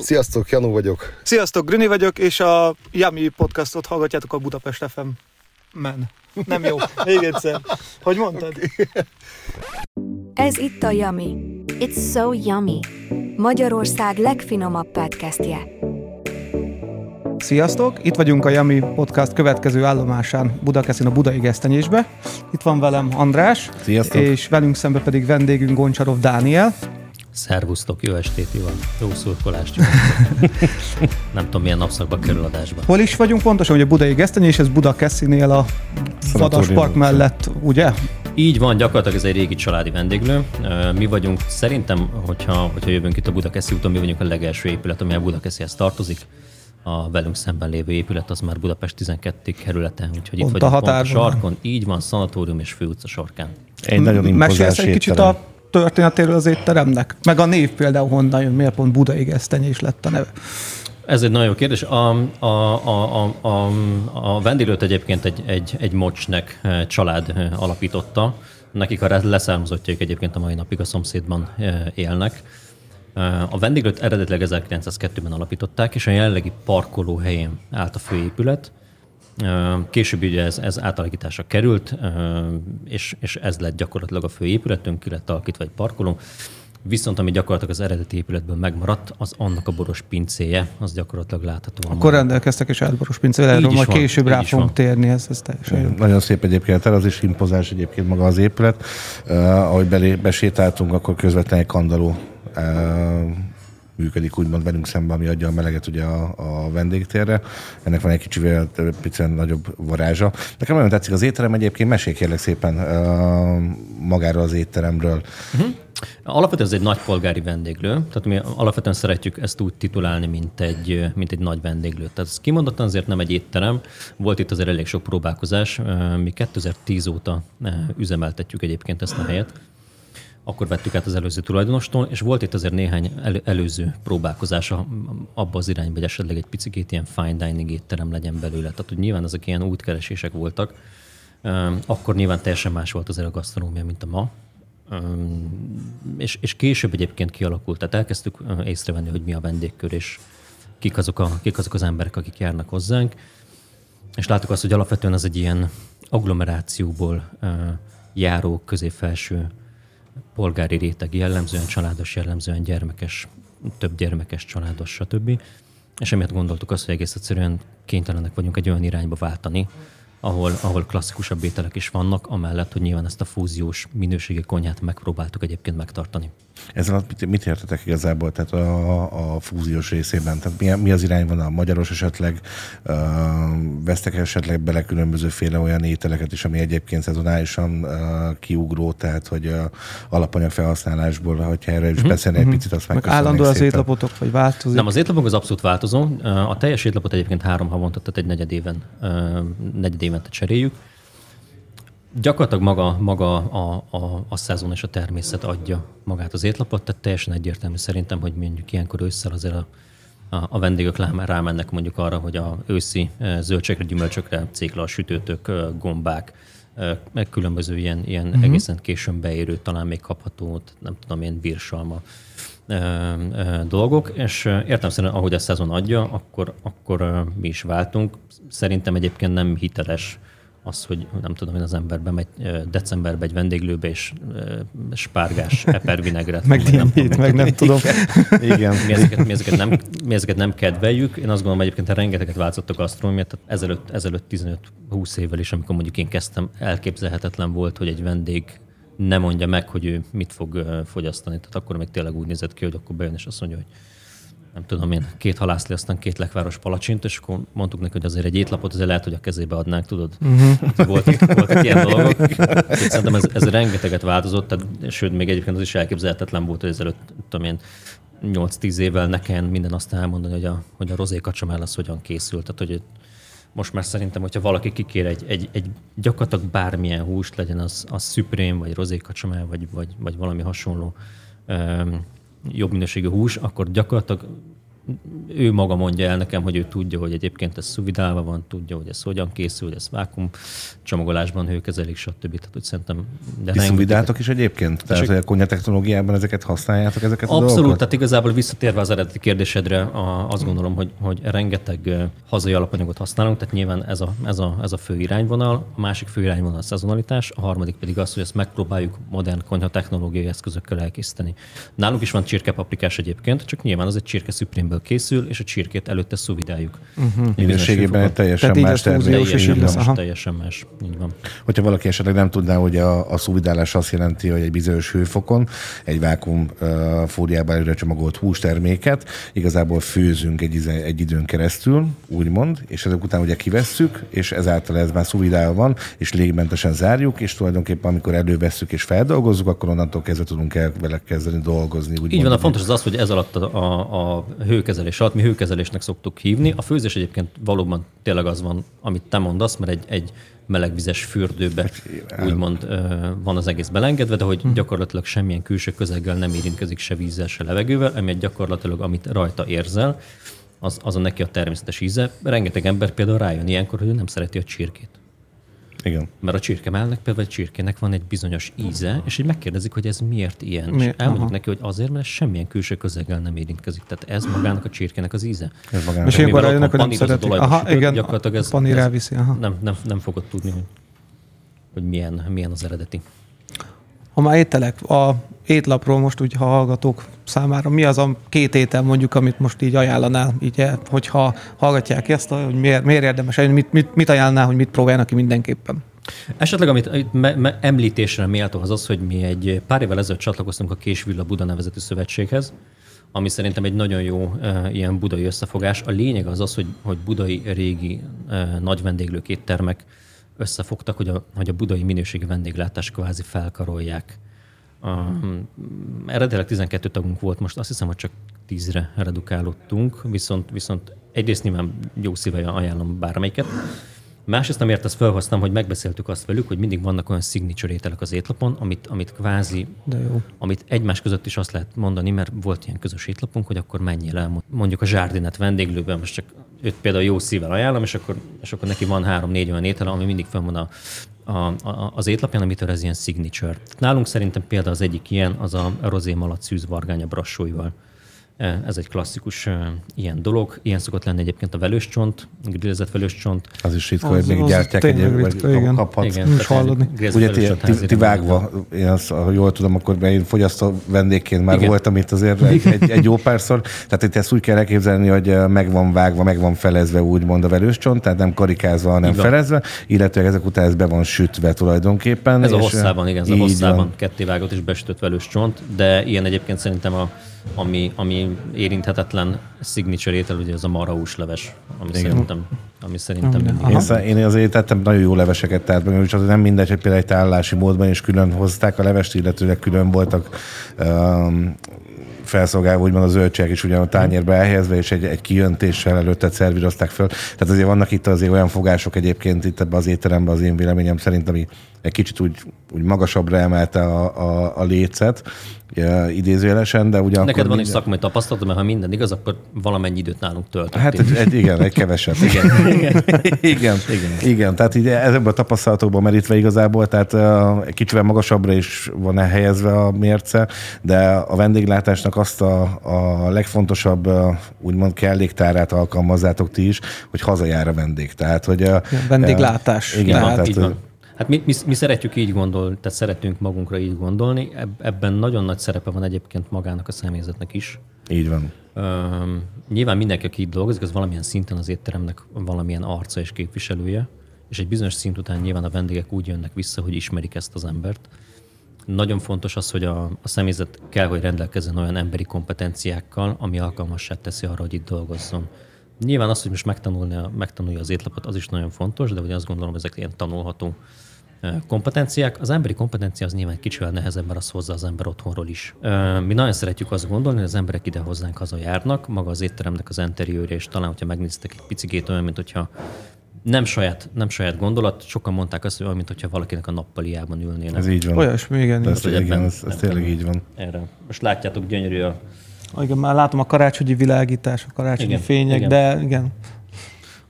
Sziasztok, Janó vagyok. Sziasztok, Grüni vagyok, és a Yami podcastot hallgatjátok a Budapest FM. Men. Nem jó. Még egyszer. Hogy mondtad? Ez itt a Yummy. It's so yummy. Magyarország legfinomabb podcastje. Sziasztok! Itt vagyunk a Yami Podcast következő állomásán Budakeszin a Budai Gesztenyésbe. Itt van velem András. Sziasztok. És velünk szembe pedig vendégünk Goncsarov Dániel. Szervusztok, jó estét, jó, jó szurkolást. Nem tudom, milyen napszakba kerül adásba. Hol is vagyunk pontosan? Ugye Budai Gesztenyés, ez Budakeszinél a Vadaspark mellett, ugye? Így van, gyakorlatilag ez egy régi családi vendéglő. Mi vagyunk, szerintem, hogyha, hogyha jövünk itt a Budakeszi úton, mi vagyunk a legelső épület, ami a Budakeszihez tartozik. A velünk szemben lévő épület az már Budapest 12. kerülete, úgyhogy Pont itt a vagyunk pont a sarkon. Így van, szanatórium és főutca sarkán. Egy nagyon Mesélsz impozás egy kicsit a történetéről az étteremnek? Meg a név például honnan jön, miért pont Budai Gesztenyés lett a neve? Ez egy nagyon jó kérdés. A, a, a, a, a, vendéglőt egyébként egy, egy, egy mocsnek eh, család eh, alapította. Nekik a leszármazottjaik egyébként a mai napig a szomszédban eh, élnek. A vendéglőt eredetileg 1902-ben alapították, és a jelenlegi parkoló helyén állt a főépület. Később ugye ez, ez átalakításra került, és, és ez lett gyakorlatilag a főépületünk, ki lett alakítva egy parkoló. Viszont ami gyakorlatilag az eredeti épületből megmaradt, az annak a boros pincéje, az gyakorlatilag látható. Akkor mai- rendelkeztek és átboros pincével, erről is majd van, később rá is fogunk van. térni, ez, ez teljesen jó. Nagyon szép egyébként, az is impozás egyébként maga az épület. Uh, ahogy belé, besétáltunk, akkor közvetlenül egy kandaló uh, működik úgymond velünk szemben, ami adja a meleget ugye a, a vendégtérre. Ennek van egy kicsivel picit nagyobb varázsa. Nekem nagyon tetszik az étterem egyébként, mesélj kérlek szépen uh, magáról az étteremről. Alapvetően ez egy nagy polgári vendéglő, tehát mi alapvetően szeretjük ezt úgy titulálni, mint egy, mint egy nagy vendéglő. Tehát ez kimondottan azért nem egy étterem, volt itt azért elég sok próbálkozás. Mi 2010 óta üzemeltetjük egyébként ezt a helyet. Akkor vettük át az előző tulajdonostól, és volt itt azért néhány el, előző próbálkozás a- abba az irányba, hogy esetleg egy picit ilyen fine dining étterem legyen belőle. Tehát, hogy nyilván ezek ilyen útkeresések voltak. Akkor nyilván teljesen más volt azért a gasztronómia, mint a ma. És, és később egyébként kialakult, tehát elkezdtük észrevenni, hogy mi a vendégkör, és kik azok, a, kik azok az emberek, akik járnak hozzánk. És láttuk azt, hogy alapvetően ez egy ilyen agglomerációból járó középfelső polgári réteg, jellemzően családos, jellemzően gyermekes, több gyermekes, családos, stb. És emiatt gondoltuk azt, hogy egész egyszerűen kénytelenek vagyunk egy olyan irányba váltani, ahol, ahol klasszikusabb ételek is vannak, amellett, hogy nyilván ezt a fúziós minőségi konyhát megpróbáltuk egyébként megtartani. Ezzel alatt mit, mit értetek igazából, tehát a, a fúziós részében? Tehát mi, mi az irány van a magyaros esetleg? Uh, vesztek esetleg bele különbözőféle olyan ételeket is, ami egyébként szezonálisan uh, kiugró, tehát hogy uh, alapanyag felhasználásból, hogyha erre is beszélni egy picit, azt Meg állandó az étlapotok, vagy változik? Nem, az étlapunk az abszolút változó. A teljes étlapot egyébként három havonta, tehát egy negyed éven, negyed évente cseréljük. Gyakorlatilag maga, maga a, a, a szezon és a természet adja magát az étlapot, tehát teljesen egyértelmű szerintem, hogy mondjuk ilyenkor ősszel azért a, a, a vendégek rámennek mondjuk arra, hogy a őszi ö, zöldségre, gyümölcsökre, cékla, sütőtök, ö, gombák, meg különböző ilyen, ilyen uh-huh. egészen későn beérő, talán még kapható, nem tudom én, bírsalma dolgok, és ö, értelemszerűen, ahogy a szezon adja, akkor, akkor mi is váltunk. Szerintem egyébként nem hiteles az, hogy nem tudom én, az ember bemegy decemberbe egy vendéglőbe, és spárgás, epervinegret, meg nem tudom, meg nem tudom. Igen. mi ezeket, mi, ezeket nem, mi ezeket nem kedveljük. Én azt gondolom, egyébként rengeteget változott a gasztronómia, tehát ezelőtt, ezelőtt 15-20 évvel is, amikor mondjuk én kezdtem, elképzelhetetlen volt, hogy egy vendég ne mondja meg, hogy ő mit fog fogyasztani. Tehát akkor még tényleg úgy nézett ki, hogy akkor bejön és azt mondja, hogy nem tudom én, két halászli, aztán két lekváros palacsint, és akkor mondtuk neki, hogy azért egy étlapot azért lehet, hogy a kezébe adnánk, tudod? Uh-huh. Voltak, voltak ilyen dolgok. Úgyhogy Szerintem ez, ez rengeteget változott, tehát, sőt, még egyébként az is elképzelhetetlen volt, hogy ezelőtt, tudom én, 8-10 évvel ne kelljen minden azt elmondani, hogy a, hogy a rozé kacsamell az hogyan készült. Tehát, hogy most már szerintem, hogyha valaki kikér egy, egy, egy gyakorlatilag bármilyen húst, legyen az, az szüprém, vagy rozé kacsamell, vagy, vagy, vagy valami hasonló öm, jobb minőségű hús, akkor gyakorlatilag ő maga mondja el nekem, hogy ő tudja, hogy egyébként ez szuvidálva van, tudja, hogy ez hogyan készül, hogy ez vákum csomagolásban hőkezelik, stb. Tehát, hogy szerintem... De Ti szuvidáltok is egyébként? Tehát a konyha technológiában ezeket használjátok, ezeket a Abszolút, dolgokat? tehát igazából visszatérve az eredeti kérdésedre, a, azt gondolom, hogy, hogy rengeteg hazai alapanyagot használunk, tehát nyilván ez a, ez, a, ez a fő irányvonal, a másik fő irányvonal a szezonalitás, a harmadik pedig az, hogy ezt megpróbáljuk modern konyha technológiai eszközökkel elkészíteni. Nálunk is van csirkepaprikás egyébként, csak nyilván az egy csirke szüprémből készül, és a csirkét előtte szuvidáljuk. Uh-huh. Minőségében egy teljesen Tehát más termék. is Teljesen más, aha. teljesen más. Így van. Hogyha valaki esetleg nem tudná, hogy a, a szuvidálás azt jelenti, hogy egy bizonyos hőfokon egy vákum uh, fóliában előre csomagolt hústerméket igazából főzünk egy, ize- egy időn keresztül, úgymond, és ezek után ugye kivesszük, és ezáltal ez már szuvidálva van, és légmentesen zárjuk, és tulajdonképpen amikor elővesszük és feldolgozzuk, akkor onnantól kezdve tudunk el vele kezdeni dolgozni. Úgymond, Így van, a fontos az az, hogy ez alatt a, a, a hőkezelés alatt, mi hőkezelésnek szoktuk hívni. A főzés egyébként valóban tényleg az van, amit te mondasz, mert egy, egy melegvizes fürdőbe úgymond ö, van az egész belengedve, de hogy gyakorlatilag semmilyen külső közeggel nem érintkezik se vízzel, se levegővel, emiatt gyakorlatilag, amit rajta érzel, az, az a neki a természetes íze. Rengeteg ember például rájön ilyenkor, hogy ő nem szereti a csirkét. Igen. Mert a csirkemellnek például a csirkének van egy bizonyos íze, és így megkérdezik, hogy ez miért ilyen. Mi- és elmondjuk aha. neki, hogy azért, mert ez semmilyen külső közeggel nem érintkezik. Tehát ez magának a csirkének az íze. Ez magának. És ilyenkor rájönnek, hogy nem szeretik. olajba Aha, igen, gyakorlatilag ez, a panír ez elviszi, aha. Nem, nem, nem fogod tudni, hogy, hogy milyen, milyen az eredeti. Ha már ételek, a étlapról most úgy, ha hallgatók számára, mi az a két étel mondjuk, amit most így ajánlanál, így, eh, hogyha hallgatják ezt, hogy miért, miért érdemes, mit, mit, mit ajánlnál, hogy mit próbáljanak ki mindenképpen? Esetleg, amit amit me- me- említésre méltó az az, hogy mi egy pár évvel ezelőtt csatlakoztunk a Késvilla Buda nevezetű szövetséghez, ami szerintem egy nagyon jó e, ilyen budai összefogás. A lényeg az az, hogy, hogy budai régi e, nagy vendéglők éttermek összefogtak, hogy a, hogy a budai minőségi vendéglátást kvázi felkarolják. Um, eredetileg 12 tagunk volt, most azt hiszem, hogy csak 10-re redukálódtunk, viszont, viszont egyrészt nyilván jó szívvel ajánlom bármelyiket. Másrészt amiért ezt felhoztam, hogy megbeszéltük azt velük, hogy mindig vannak olyan signature ételek az étlapon, amit, amit kvázi, De jó. amit egymás között is azt lehet mondani, mert volt ilyen közös étlapunk, hogy akkor menjél el mondjuk a zsárdinet vendéglőben, most csak őt például jó szívvel ajánlom, és akkor, és akkor neki van három-négy olyan étel, ami mindig fönn van a, a, a, az étlapján, amitől ez ilyen signature. Nálunk szerintem például az egyik ilyen, az a rozé malac szűz vargánya brassóival. Ez egy klasszikus ilyen dolog. Ilyen szokott lenni egyébként a velőscsont, grillezett velőscsont. Az is ritka, hogy még gyártják egy, igen. Igen, hallani. grillezett Ugye ti, velőscsont ti, ti vágva, én azt, ha jól tudom, akkor be- én fogyasztó vendégként már Igen. voltam itt azért egy, egy, egy jó párszor. Tehát itt ezt úgy kell elképzelni, hogy meg van vágva, meg van felezve úgymond a velőscsont, tehát nem karikázva, hanem van. felezve, illetve ezek után ez be van sütve tulajdonképpen. Ez a hosszában, igen, ez a hosszában van. kettévágott és besütött velős csont, de ilyen egyébként szerintem a, ami, ami érinthetetlen signature étel, ugye az a marhaús leves, ami Igen. szerintem, ami szerintem mindig. Én, én azért tettem nagyon jó leveseket, tehát meg is az nem mindegy, hogy például egy tárlási módban is külön hozták a levest, illetőleg külön voltak um, felszolgálva, úgymond a zöldségek is ugyan a tányérba elhelyezve, és egy, egy kijöntéssel előtte szervírozták föl. Tehát azért vannak itt azért olyan fogások egyébként itt ebbe az étteremben az én véleményem szerint, ami egy kicsit úgy, úgy magasabbra emelte a, a, a lécet, idézőjelesen, de ugyanakkor... Neked van egy minden- szakmai tapasztalatod, mert ha minden igaz, akkor valamennyi időt nálunk töltöttél. Hát egy, egy, igen, egy keveset. Igen. igen. igen. igen. Tehát így ezekben a tapasztalatokban merítve igazából, tehát uh, egy kicsivel magasabbra is van helyezve a mérce, de a vendéglátásnak azt a, a legfontosabb uh, úgymond kelléktárát alkalmazzátok ti is, hogy hazajár a vendég. Tehát, hogy uh, vendéglátás. Igen, van, tehát, így van. Hát mi, mi, mi szeretjük így gondolni, tehát szeretünk magunkra így gondolni. Eb- Ebben nagyon nagy szerepe van egyébként magának a személyzetnek is. Így van. Üm, nyilván mindenki, aki itt dolgozik, az valamilyen szinten az étteremnek valamilyen arca és képviselője, és egy bizonyos szint után nyilván a vendégek úgy jönnek vissza, hogy ismerik ezt az embert. Nagyon fontos az, hogy a, a személyzet kell, hogy rendelkezzen olyan emberi kompetenciákkal, ami alkalmassá teszi arra, hogy itt dolgozzon. Nyilván az, hogy most megtanulja, megtanulja az étlapot, az is nagyon fontos, de ugye azt gondolom, ezek ilyen tanulható kompetenciák. Az emberi kompetencia az nyilván kicsivel nehezebb, mert az hozza az ember otthonról is. Mi nagyon szeretjük azt gondolni, hogy az emberek ide hozzánk hazajárnak, maga az étteremnek az interiőrje, és talán, hogyha megnéztek egy picikét olyan, mint hogyha nem saját, nem saját gondolat, sokan mondták azt, hogy olyan, mint hogyha valakinek a nappaliában ülnének. Ez így van. Olyasmi, igen. Ez, igen, ebben- ez, ez tényleg így van. Erre. Most látjátok, gyönyörű a Igen, már látom a karácsonyi világítás, a karácsonyi Igen, fények, igen. de igen.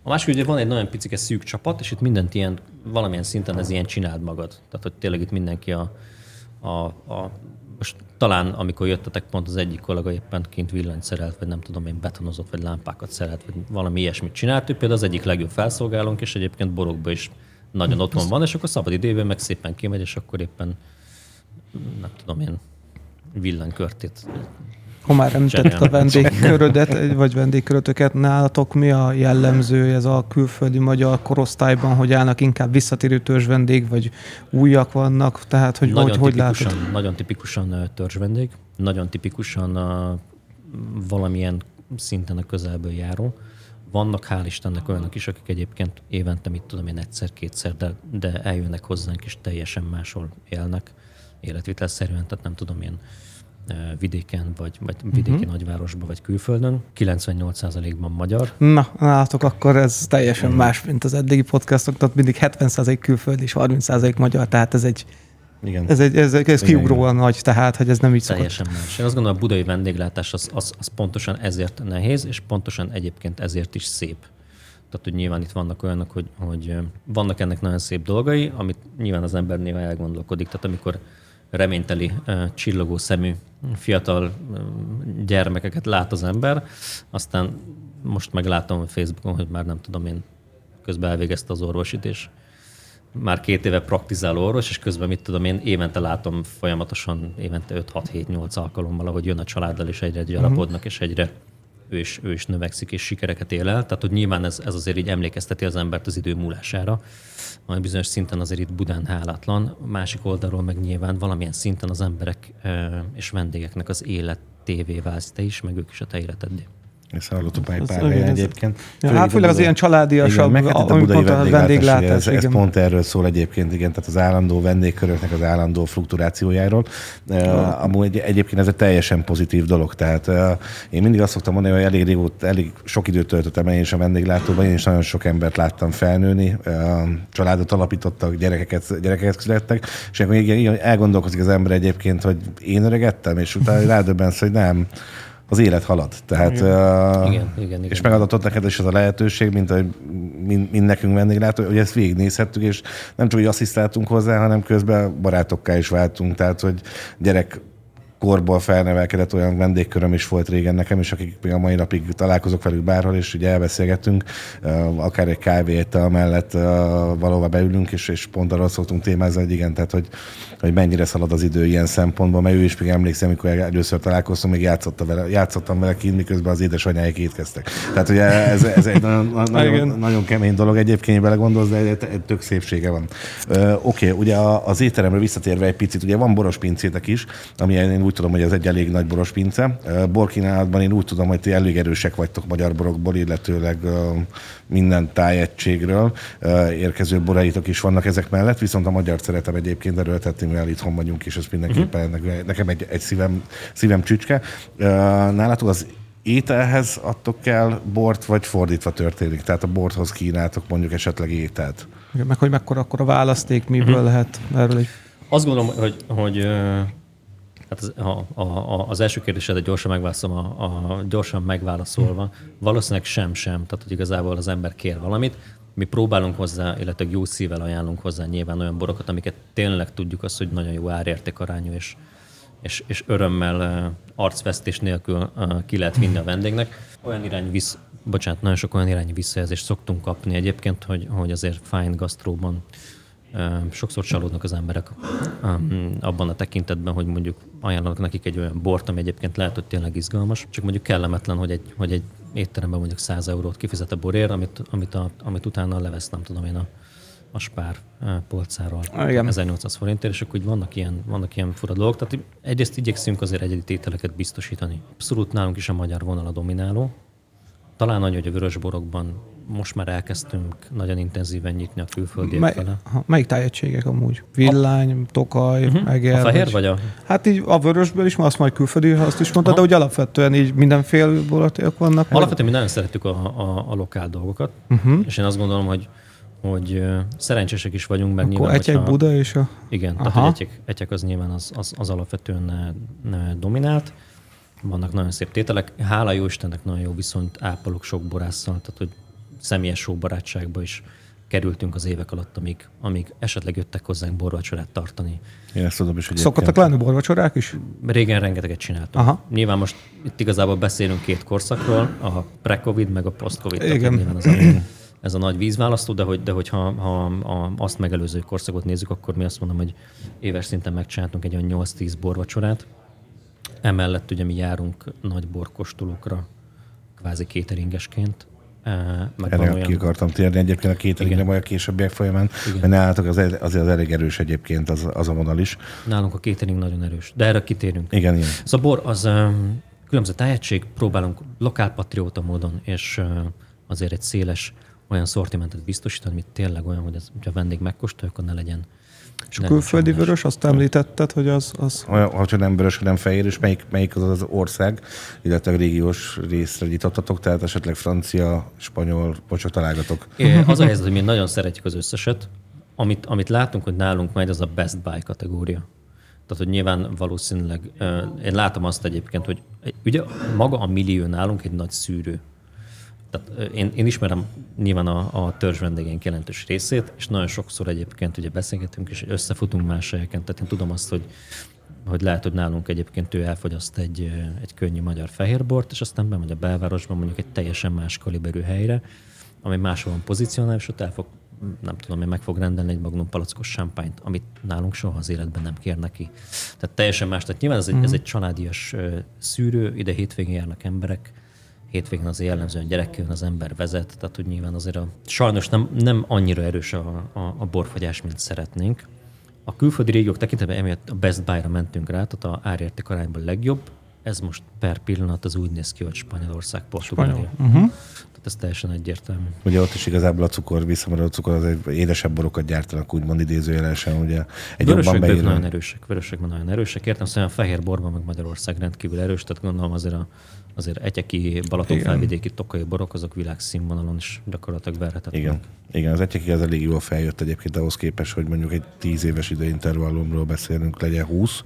A másik, ugye van egy nagyon picike szűk csapat, és itt mindent ilyen, valamilyen szinten ez ilyen csináld magad. Tehát, hogy tényleg itt mindenki a, a, a most talán amikor jöttetek, pont az egyik kollega éppen kint villanyt szerelt, vagy nem tudom én, betonozott, vagy lámpákat szerelt, vagy valami ilyesmit csinált. Ő például az egyik legjobb felszolgálónk, és egyébként borokba is nagyon otthon van, és akkor szabad időben meg szépen kimegy, és akkor éppen nem tudom én, villanykörtét. Ha már említetted a vendégkörödet, vagy vendégkörötöket, nálatok mi a jellemző ez a külföldi magyar korosztályban, hogy állnak inkább visszatérő törzsvendég, vagy újak vannak, tehát hogy nagyon hogy, hogy tipikusan, látod? Nagyon tipikusan törzsvendég, nagyon tipikusan a, valamilyen szinten a közelből járó. Vannak hál' Istennek olyanok is, akik egyébként évente, mit tudom én, egyszer-kétszer, de, de eljönnek hozzánk és teljesen máshol élnek életvitelszerűen, tehát nem tudom én vidéken, vagy, vagy vidéki Mhm. uh-huh. nagyvárosban, vagy külföldön. 98%-ban magyar. Na, nálatok akkor ez teljesen más, mint az eddigi podcastok, tehát mindig 70% külföldi és 30% magyar, tehát ez egy, Igen. ez egy, ez, ez Igen, kiugróan nagy, tehát hogy ez nem így szokott. Teljesen más. Én azt gondolom, a budai vendéglátás az, az, az pontosan ezért nehéz, és pontosan egyébként ezért is szép. Tehát, hogy nyilván itt vannak olyanok, hogy, hogy vannak ennek nagyon szép dolgai, amit nyilván az ember néha elgondolkodik. Tehát amikor reményteli, csillogó szemű fiatal gyermekeket lát az ember, aztán most meglátom a Facebookon, hogy már nem tudom én, közben elvégezte az orvosit, és már két éve praktizáló orvos, és közben mit tudom én, évente látom folyamatosan, évente 5-6-7-8 alkalommal, ahogy jön a családdal, és egyre gyarapodnak, és egyre ő is, ő is növekszik, és sikereket él el. Tehát, hogy nyilván ez, ez azért így emlékezteti az embert az idő múlására, ami bizonyos szinten azért itt Budán hálátlan. Másik oldalról meg nyilván valamilyen szinten az emberek és vendégeknek az életévé válsz te is, meg ők is a te életeddé. Ezt hallottuk már egy pár helyen egyébként. Ja, hát főleg az ilyen családiasabb, igen, hát a budai mondtad, a vendéglátás, ez, ez pont erről szól egyébként, igen, tehát az állandó vendégköröknek az állandó fluktuációjáról. Uh, amúgy egy, egyébként ez egy teljesen pozitív dolog, tehát uh, én mindig azt szoktam mondani, hogy elég régóta, elég sok időt töltöttem én is a vendéglátóban, én is nagyon sok embert láttam felnőni, uh, családot alapítottak, gyerekeket, gyerekeket születtek, és akkor elgondolkozik az ember egyébként, hogy én öregettem, és utána rádöbbensz, hogy nem, az élet halad. Tehát, uh, Igen, igen, igen. És megadatott neked is az a lehetőség, mint hogy mind, mind nekünk vendéglátó, hogy ezt végignézhettük, és nem csak, hogy asszisztáltunk hozzá, hanem közben barátokká is váltunk, tehát, hogy gyerek korból felnevelkedett olyan vendégköröm is volt régen nekem, és akik még a mai napig találkozok velük bárhol, és ugye elbeszélgettünk, uh, akár egy kávéétel mellett valóban beülünk, és, és pont arról szoktunk témázni, hogy igen, tehát hogy, hogy mennyire szalad az idő ilyen szempontból, mert ő is még emlékszem, amikor először találkoztam, még játszotta vele, játszottam vele kint, miközben az édesanyáik étkeztek. Tehát ugye ez, ez egy nagyon, nagyon, nagyon kemény dolog egyébként, belegondolsz, de egy, tök szépsége van. Oké, okay, ugye az étteremre visszatérve egy picit, ugye van boros pincétek is, ami én úgy tudom, hogy ez egy elég nagy boros pince. Borkínálatban én úgy tudom, hogy ti elég erősek vagytok magyar borokból, illetőleg minden tájegységről érkező boraitok is vannak ezek mellett, viszont a magyar szeretem egyébként, erről tettem, mivel itthon vagyunk, és ez mindenképpen uh-huh. nekem egy, egy szívem, szívem csücske. Nálatok az ételhez adtok kell bort, vagy fordítva történik? Tehát a borthoz kínáltok mondjuk esetleg ételt. Igen, meg hogy mekkora akkor a választék, miből Mhm. lehet erről egy... Azt gondolom, hogy, hogy hát az, a, a, az első kérdésedre gyorsan megválaszolom, a, a, gyorsan megválaszolva, valószínűleg sem sem, tehát hogy igazából az ember kér valamit, mi próbálunk hozzá, illetve jó szívvel ajánlunk hozzá nyilván olyan borokat, amiket tényleg tudjuk azt, hogy nagyon jó árérték arányú, és, és, és örömmel, arcvesztés nélkül ki lehet vinni a vendégnek. Olyan irányú visz, bocsánat, nagyon sok olyan irányú visszajelzést szoktunk kapni egyébként, hogy, hogy azért fine gastróban sokszor csalódnak az emberek abban a tekintetben, hogy mondjuk ajánlanak nekik egy olyan bort, ami egyébként lehet, hogy tényleg izgalmas, csak mondjuk kellemetlen, hogy egy, hogy egy étteremben mondjuk 100 eurót kifizet a borért, amit, amit, a, amit utána levesz, nem tudom én, a, a spár polcáról Igen. 1800 forintért, és akkor úgy vannak ilyen, vannak ilyen fura dolgok. Tehát egyrészt igyekszünk azért egyedi tételeket biztosítani. Abszolút nálunk is a magyar vonal a domináló. Talán annyi, hogy a vörösborokban most már elkezdtünk nagyon intenzíven nyitni a külföldiek Mely, fele. melyik tájegységek amúgy? Villány, Tokaj, uh-huh. Eger? Mhm. A fehér vagy a... Hát így a vörösből is, azt majd külföldi, ha azt is mondtad, de úgy alapvetően így mindenféle boroték vannak. Alapvetően mi nagyon szeretjük a, a, a lokál dolgokat, uh-huh. és én azt gondolom, hogy hogy szerencsések is vagyunk, mert Akkor nyilván, Egyek, hogyha- Buda és a... Igen, Aha. tehát hogy egyek, egyek az nyilván az, az, az alapvetően dominált. vannak nagyon szép tételek. Hála jó Istennek nagyon jó viszont ápolok sok borásszal, tehát hogy személyes jó barátságba is kerültünk az évek alatt, amíg, amíg esetleg jöttek hozzánk borvacsorát tartani. Én ezt tudom is, hogy Szokottak lenni borvacsorák is? Régen rengeteget csináltunk. Aha. Nyilván most itt igazából beszélünk két korszakról, a pre-covid meg a post-covid. Igen. Nyilván ez a, ez a nagy vízválasztó, de, hogy, de hogyha ha, ha azt megelőző korszakot nézzük, akkor mi azt mondom, hogy éves szinten megcsináltunk egy olyan 8-10 borvacsorát. Emellett ugye mi járunk nagy borkostolókra, kvázi cateringesként. Meg Erre ki akartam térni egyébként a két Igen. majd a későbbiek folyamán, mert nálatok az, azért az elég erős egyébként az, az a vonal is. Nálunk a catering nagyon erős, de erre kitérünk. Igen, igen. Ez a bor az um, különböző tájegység, próbálunk lokálpatrióta módon, és uh, azért egy széles olyan szortimentet biztosítani, amit tényleg olyan, hogy, ez, hogy a vendég megkóstolja, akkor ne legyen. És a külföldi vörös, azt említetted, hogy az, az Olyan, hogyha nem vörös, hanem fehér, és melyik, melyik az az ország, illetve a régiós részre nyitottatok, tehát esetleg francia, spanyol, bocsánat, találgatok. É, Az a helyzet, hogy mi nagyon szeretjük az összeset. Amit, amit látunk, hogy nálunk majd az a best buy kategória. Tehát, hogy nyilván valószínűleg, én látom azt egyébként, hogy ugye maga a millió nálunk egy nagy szűrő. Tehát én, én ismerem nyilván a, a törzs vendégeink jelentős részét, és nagyon sokszor egyébként ugye beszélgetünk, és összefutunk más helyeken. Tehát én tudom azt, hogy hogy lehet, hogy nálunk egyébként ő elfogyaszt egy, egy könnyű magyar fehérbort, és aztán bemegy a belvárosba mondjuk egy teljesen más kaliberű helyre, ami máshol van pozícionál, és ott el fog, nem tudom, én meg fog rendelni egy magnum palackos champagne amit nálunk soha az életben nem kér neki. Tehát teljesen más. Tehát nyilván ez egy, ez egy családias szűrő, ide hétvégén járnak emberek, hétvégén az jellemzően gyerekkel az ember vezet, tehát hogy nyilván azért a, sajnos nem, nem annyira erős a, a, a borfogyás, mint szeretnénk. A külföldi régiók tekintetben emiatt a Best Buy-ra mentünk rá, tehát a árérték arányban legjobb. Ez most per pillanat az úgy néz ki, hogy Spanyolország, Portugália. Uh-huh. Tehát ez teljesen egyértelmű. Ugye ott is igazából a cukor, visszamarad a cukor, az egy édesebb borokat gyártanak, úgymond idézőjelesen, ugye egy ők beírva. nagyon erősek, vörösökben nagyon erősek. Értem, szóval a fehér borban meg Magyarország rendkívül erős, tehát gondolom azért a azért egyeki, Balatonfelvidéki, tokai borok, azok világszínvonalon is gyakorlatilag verhetetlenek. Igen. Igen, az egyik az elég jól feljött egyébként ahhoz képest, hogy mondjuk egy tíz éves időintervallumról beszélünk, legyen 20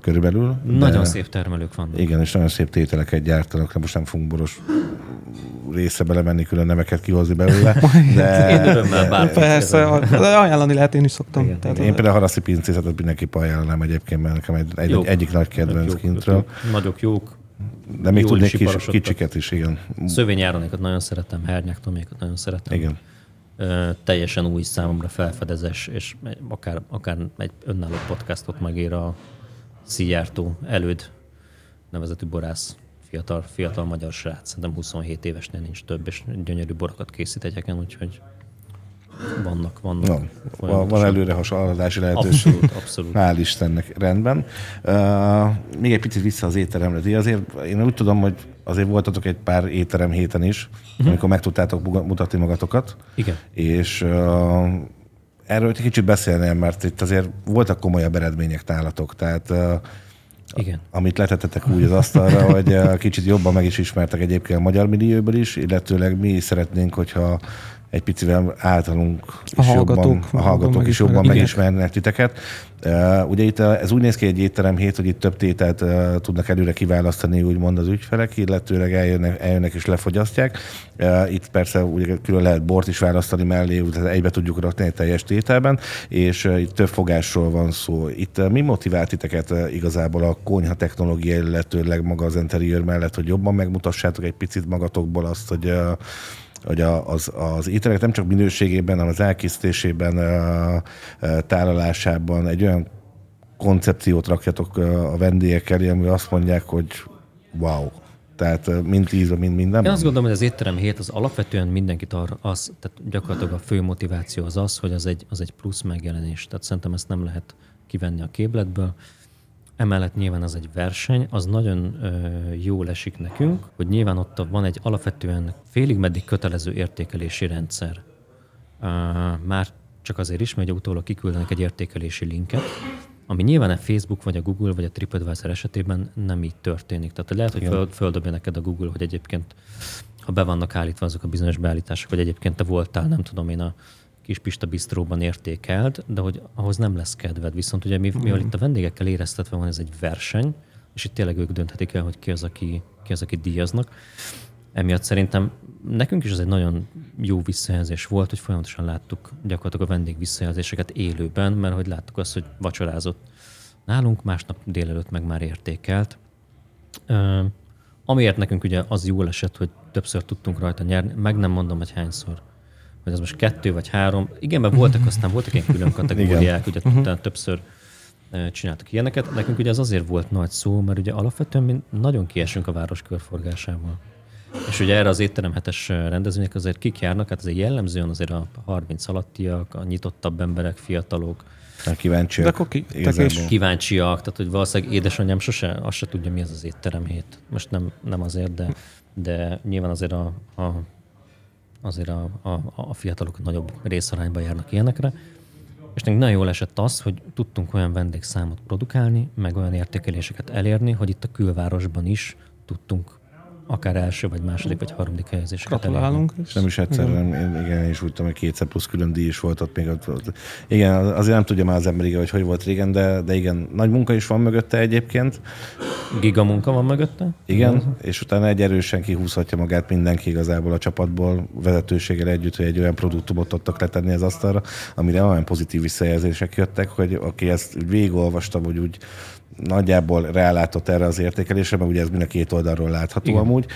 körülbelül. Nagyon szép termelők vannak. Igen, és nagyon szép tételeket gyártanak, de most nem fogunk boros részre belemenni, külön neveket kihozni belőle. De Én örömmel persze, de ajánlani lehet, én is szoktam. Igen, Tehát én például a haraszi pincészetet mindenképp ajánlanám egyébként, mert nekem egy, egy, Jók. egyik nagy kedvenc Jók, kintről. jók, Nagyok, jók. De még Jól tudnék is kis, kicsiket is, igen. Szövényáronékat nagyon szeretem, hernyák tomékat nagyon szeretem. Igen. Ö, teljesen új számomra felfedezes, és akár, akár egy önálló podcastot megér a Szijjártó előd nevezetű borász, fiatal, fiatal magyar srác, szerintem 27 évesnél nincs több, és gyönyörű borokat készít egyeken, úgyhogy vannak, vannak. No, van, van előre hasonlatási lehetőség. Abszolút, abszolút. Hál' Istennek, rendben. Uh, még egy picit vissza az étteremre. Ti azért, én úgy tudom, hogy azért voltatok egy pár étterem héten is, uh-huh. amikor meg tudtátok mutatni magatokat. Igen. És uh, erről egy kicsit beszélnél, mert itt azért voltak komolyabb eredmények nálatok. Tehát uh, Igen. amit letettetek úgy az asztalra, hogy kicsit jobban meg is ismertek egyébként a magyar millióból is, illetőleg mi is szeretnénk, hogyha egy picivel általunk A is hallgatók jobban, a hallgatók is jobban megismernek. titeket. Uh, ugye itt ez úgy néz ki egy étterem hét, hogy itt több tételt uh, tudnak előre kiválasztani, úgymond az ügyfelek, illetőleg eljönnek, eljönnek és lefogyasztják. Uh, itt persze ugye külön lehet bort is választani mellé, tehát egybe tudjuk rakni egy teljes tételben, és uh, itt több fogásról van szó. Itt uh, mi motivált titeket uh, igazából a konyha technológia, illetőleg maga az interiőr mellett, hogy jobban megmutassátok egy picit magatokból azt, hogy uh, hogy az, az ételek nem csak minőségében, hanem az elkészítésében, tálalásában egy olyan koncepciót rakjatok a vendégek elé, ami azt mondják, hogy wow. Tehát mind ízben, mind mindenben. Én azt gondolom, hogy az étterem hét az alapvetően mindenkit arra, az, tehát gyakorlatilag a fő motiváció az az, hogy az egy, az egy plusz megjelenés. Tehát szerintem ezt nem lehet kivenni a képletből. Emellett nyilván az egy verseny, az nagyon ö, jól esik nekünk, hogy nyilván ott van egy alapvetően félig meddig kötelező értékelési rendszer. Ö, már csak azért is, mert utólag kiküldenek egy értékelési linket, ami nyilván a Facebook, vagy a Google, vagy a TripAdvisor esetében nem így történik. Tehát lehet, hogy föl, földobja neked a Google, hogy egyébként ha be vannak állítva azok a bizonyos beállítások, hogy egyébként te voltál, nem tudom én, a kis Pista Bistróban értékelt, de hogy ahhoz nem lesz kedved. Viszont ugye mi, mivel itt a vendégekkel éreztetve van ez egy verseny, és itt tényleg ők dönthetik el, hogy ki az, aki, ki az, aki díjaznak. Emiatt szerintem nekünk is ez egy nagyon jó visszajelzés volt, hogy folyamatosan láttuk gyakorlatilag a vendég visszajelzéseket élőben, mert hogy láttuk azt, hogy vacsorázott nálunk, másnap délelőtt meg már értékelt. Ö, amiért nekünk ugye az jól esett, hogy többször tudtunk rajta nyerni, meg nem mondom, hogy hányszor. Hogy ez most kettő vagy három. Igen, mert voltak aztán voltak ilyen külön kategóriák, ugye uh-huh. többször csináltak ilyeneket. Nekünk ugye ez azért volt nagy szó, mert ugye alapvetően mi nagyon kiesünk a város körforgásával. És ugye erre az étterem hetes rendezvények azért kik járnak, hát azért jellemzően azért a 30 alattiak, a nyitottabb emberek, fiatalok, kíváncsiak. De akkor ki, is. kíváncsiak, tehát hogy valószínűleg édesanyám sose azt se tudja, mi az az étterem hét. Most nem, nem azért, de, de nyilván azért a, a azért a, a, a fiatalok nagyobb részarányban járnak ilyenekre. És nekünk nagyon jól esett az, hogy tudtunk olyan vendégszámot produkálni, meg olyan értékeléseket elérni, hogy itt a külvárosban is tudtunk akár első, vagy második, vagy harmadik helyezéseket Gratulálunk. És nem is egyszer, igen. Igen, én is úgy tudom, hogy kétszer plusz külön díj is volt ott még. Ott, ott. Igen, azért nem tudja már az ember, hogy hogy volt régen, de, de igen, nagy munka is van mögötte egyébként. Giga munka van mögötte? Igen, igen, és utána egy erősen kihúzhatja magát mindenki igazából a csapatból, vezetőséggel együtt, hogy egy olyan produktumot tudtak letenni az asztalra, amire olyan pozitív visszajelzések jöttek, hogy aki ezt végigolvasta, hogy úgy nagyjából rálátott erre az értékelésre, mert ugye ez mind a két oldalról látható Igen. amúgy,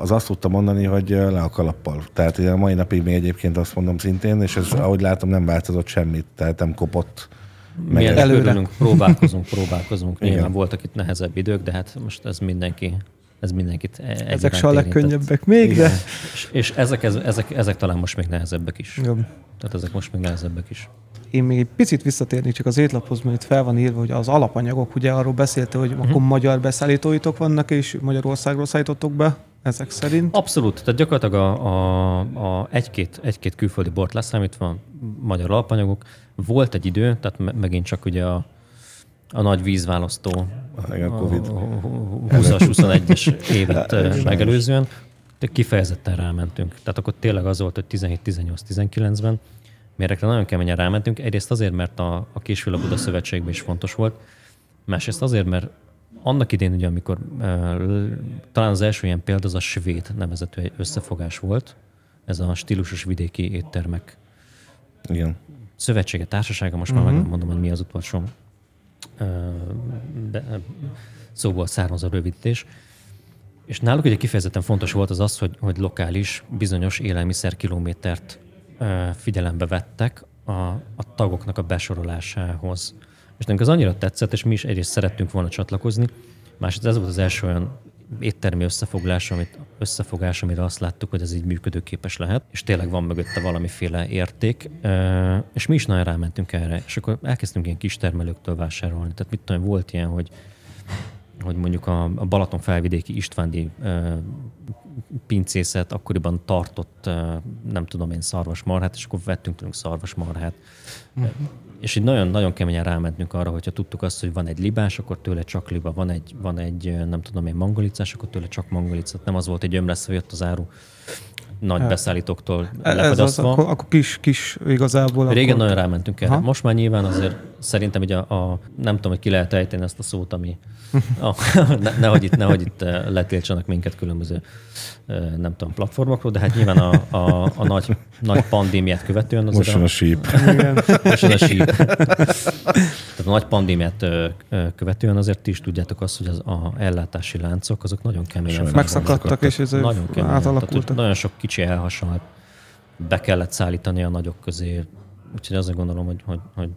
az azt tudta mondani, hogy le a kalappal. Tehát a mai napig még egyébként azt mondom szintén, és ez, ahogy látom, nem változott semmit, tehát nem kopott. Mi előrülünk, próbálkozunk, próbálkozunk. Igen. Nyilván voltak itt nehezebb idők, de hát most ez mindenki ez mindenkit e- Ezek se a legkönnyebbek még, Igen. de... És, és ezek, ezek, ezek, talán most még nehezebbek is. Jó. Tehát ezek most még nehezebbek is. Én még egy picit visszatérnék csak az étlaphoz, mert itt fel van írva, hogy az alapanyagok, ugye arról beszélte, hogy uh-huh. akkor magyar beszállítóitok vannak, és Magyarországról szállítottok be ezek szerint? Abszolút. Tehát gyakorlatilag a, a, a egy-két, egy-két külföldi bort leszámítva, magyar alapanyagok. Volt egy idő, tehát megint csak ugye a, a nagy vízválasztó a, COVID. 20-as, 21-es évet megelőzően, de kifejezetten rámentünk. Tehát akkor tényleg az volt, hogy 17-18-19-ben mérekre nagyon keményen rámentünk. Egyrészt azért, mert a, a Késvilla Buda Szövetségben is fontos volt, másrészt azért, mert annak idén, ugye, amikor uh, talán az első ilyen példa az a svéd nevezető összefogás volt, ez a stílusos vidéki éttermek Igen. szövetsége, társasága, most uh-huh. már mhm. megmondom, hogy mi az utolsó uh, be, szóból származó rövidítés. És náluk ugye kifejezetten fontos volt az az, hogy, hogy lokális, bizonyos élelmiszerkilométert figyelembe vettek a, a tagoknak a besorolásához. És nekünk az annyira tetszett, és mi is egyrészt szerettünk volna csatlakozni, másrészt ez volt az első olyan éttermi összefoglalás, amit, összefogás, amire azt láttuk, hogy ez így működőképes lehet, és tényleg van mögötte valamiféle érték, és mi is nagyon rámentünk erre, és akkor elkezdtünk ilyen kis termelőktől vásárolni. Tehát mit tudom, volt ilyen, hogy hogy mondjuk a, a Balaton felvidéki Istvándi pincészet akkoriban tartott, nem tudom én, szarvasmarhát, és akkor vettünk tőlünk szarvasmarhát. Uh-huh. És így nagyon-nagyon keményen rámentünk arra, hogyha tudtuk azt, hogy van egy libás, akkor tőle csak liba, van egy, van egy nem tudom én, mangolicás, akkor tőle csak mangolicát. Nem az volt, hogy ömleszve jött az áru nagy hát. beszállítóktól Ez az, akkor, akkor kis, kis igazából. Régen akkor... nagyon rámentünk erre. Most már nyilván azért szerintem hogy a, a, nem tudom, hogy ki lehet ejteni ezt a szót, ami a, ne, nehogy itt, nehogy itt letiltsanak minket különböző nem tudom, platformokról, de hát nyilván a, a, a nagy, nagy pandémiát követően azért Most a, a síp. Most a síp. Tehát a nagy pandémiát követően azért ti is tudjátok azt, hogy az a ellátási láncok azok nagyon keményen Megszakadtak, és ez nagyon keményen. Átalakultak. Tehát, nagyon sok kicsi elhasonlt, be kellett szállítani a nagyok közé. Úgyhogy azt gondolom, hogy, hogy, hogy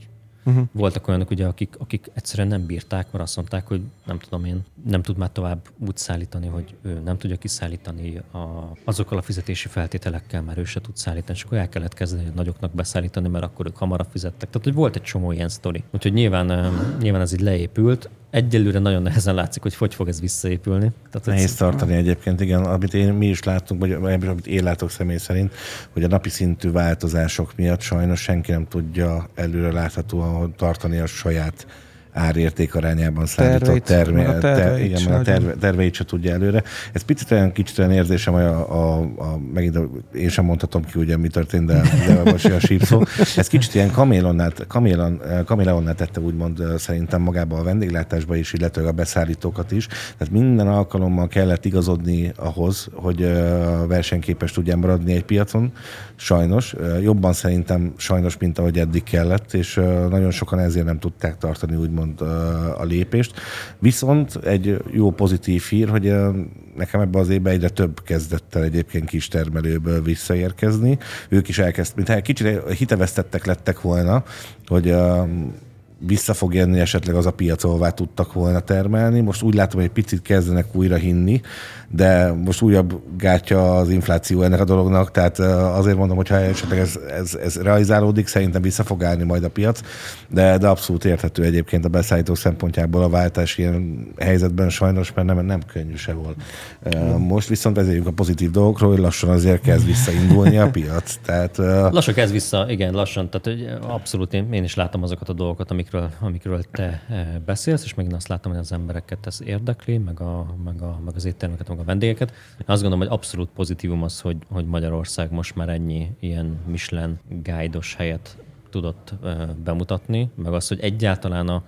Uh-huh. Voltak olyanok, ugye, akik, akik egyszerűen nem bírták, mert azt mondták, hogy nem tudom én, nem tud már tovább úgy szállítani, hogy ő nem tudja kiszállítani a, azokkal a fizetési feltételekkel, mert ő se tud szállítani, és akkor el kellett kezdeni a nagyoknak beszállítani, mert akkor ők hamarabb fizettek. Tehát, hogy volt egy csomó ilyen sztori. Úgyhogy nyilván, nyilván ez így leépült. Egyelőre nagyon nehezen látszik, hogy hogy fog ez visszaépülni. Tehát Nehéz ez... tartani egyébként, igen. Amit én, mi is láttunk, vagy amit én látok személy szerint, hogy a napi szintű változások miatt sajnos senki nem tudja előre láthatóan tartani a saját árérték arányában szállított Terveit, meg termé, a terveit igen, se meg a terve, terveit se tudja előre. Ez picit olyan, kicsit olyan érzésem, hogy a, a, a, megint a, én sem mondhatom ki, ugye mi történt, de, de most a sípszó. Ez kicsit ilyen kamélonnál, kamélon, kaméleonnál tette úgymond szerintem magába a vendéglátásba is, illetve a beszállítókat is. Tehát minden alkalommal kellett igazodni ahhoz, hogy versenyképes tudján maradni egy piacon. Sajnos, jobban szerintem sajnos, mint ahogy eddig kellett, és nagyon sokan ezért nem tudták tartani úgymond ö, a lépést. Viszont egy jó pozitív hír, hogy nekem ebben az évben egyre több kezdett el egyébként kis termelőből visszaérkezni. Ők is elkezd, mint kicsit hitevesztettek lettek volna, hogy vissza fog jönni esetleg az a piac, ahová tudtak volna termelni. Most úgy látom, hogy egy picit kezdenek újra hinni, de most újabb gátja az infláció ennek a dolognak, tehát azért mondom, hogy ha esetleg ez, ez, ez realizálódik, szerintem vissza fog állni majd a piac, de, de abszolút érthető egyébként a beszállító szempontjából a váltás ilyen helyzetben sajnos, mert nem, nem könnyű sehol. Most viszont vezérjünk a pozitív dolgokról, hogy lassan azért kezd visszaindulni a piac. Tehát Lassan kezd vissza, igen, lassan. Tehát abszolút én, én is látom azokat a dolgokat, amikről, amikről te eh, beszélsz, és megint azt látom, hogy az embereket ez érdekli, meg, a, meg, a, meg az éttermeket, meg a vendégeket. Én azt gondolom, hogy abszolút pozitívum az, hogy, hogy Magyarország most már ennyi ilyen Michelin guide-os helyet tudott eh, bemutatni, meg az, hogy egyáltalán a,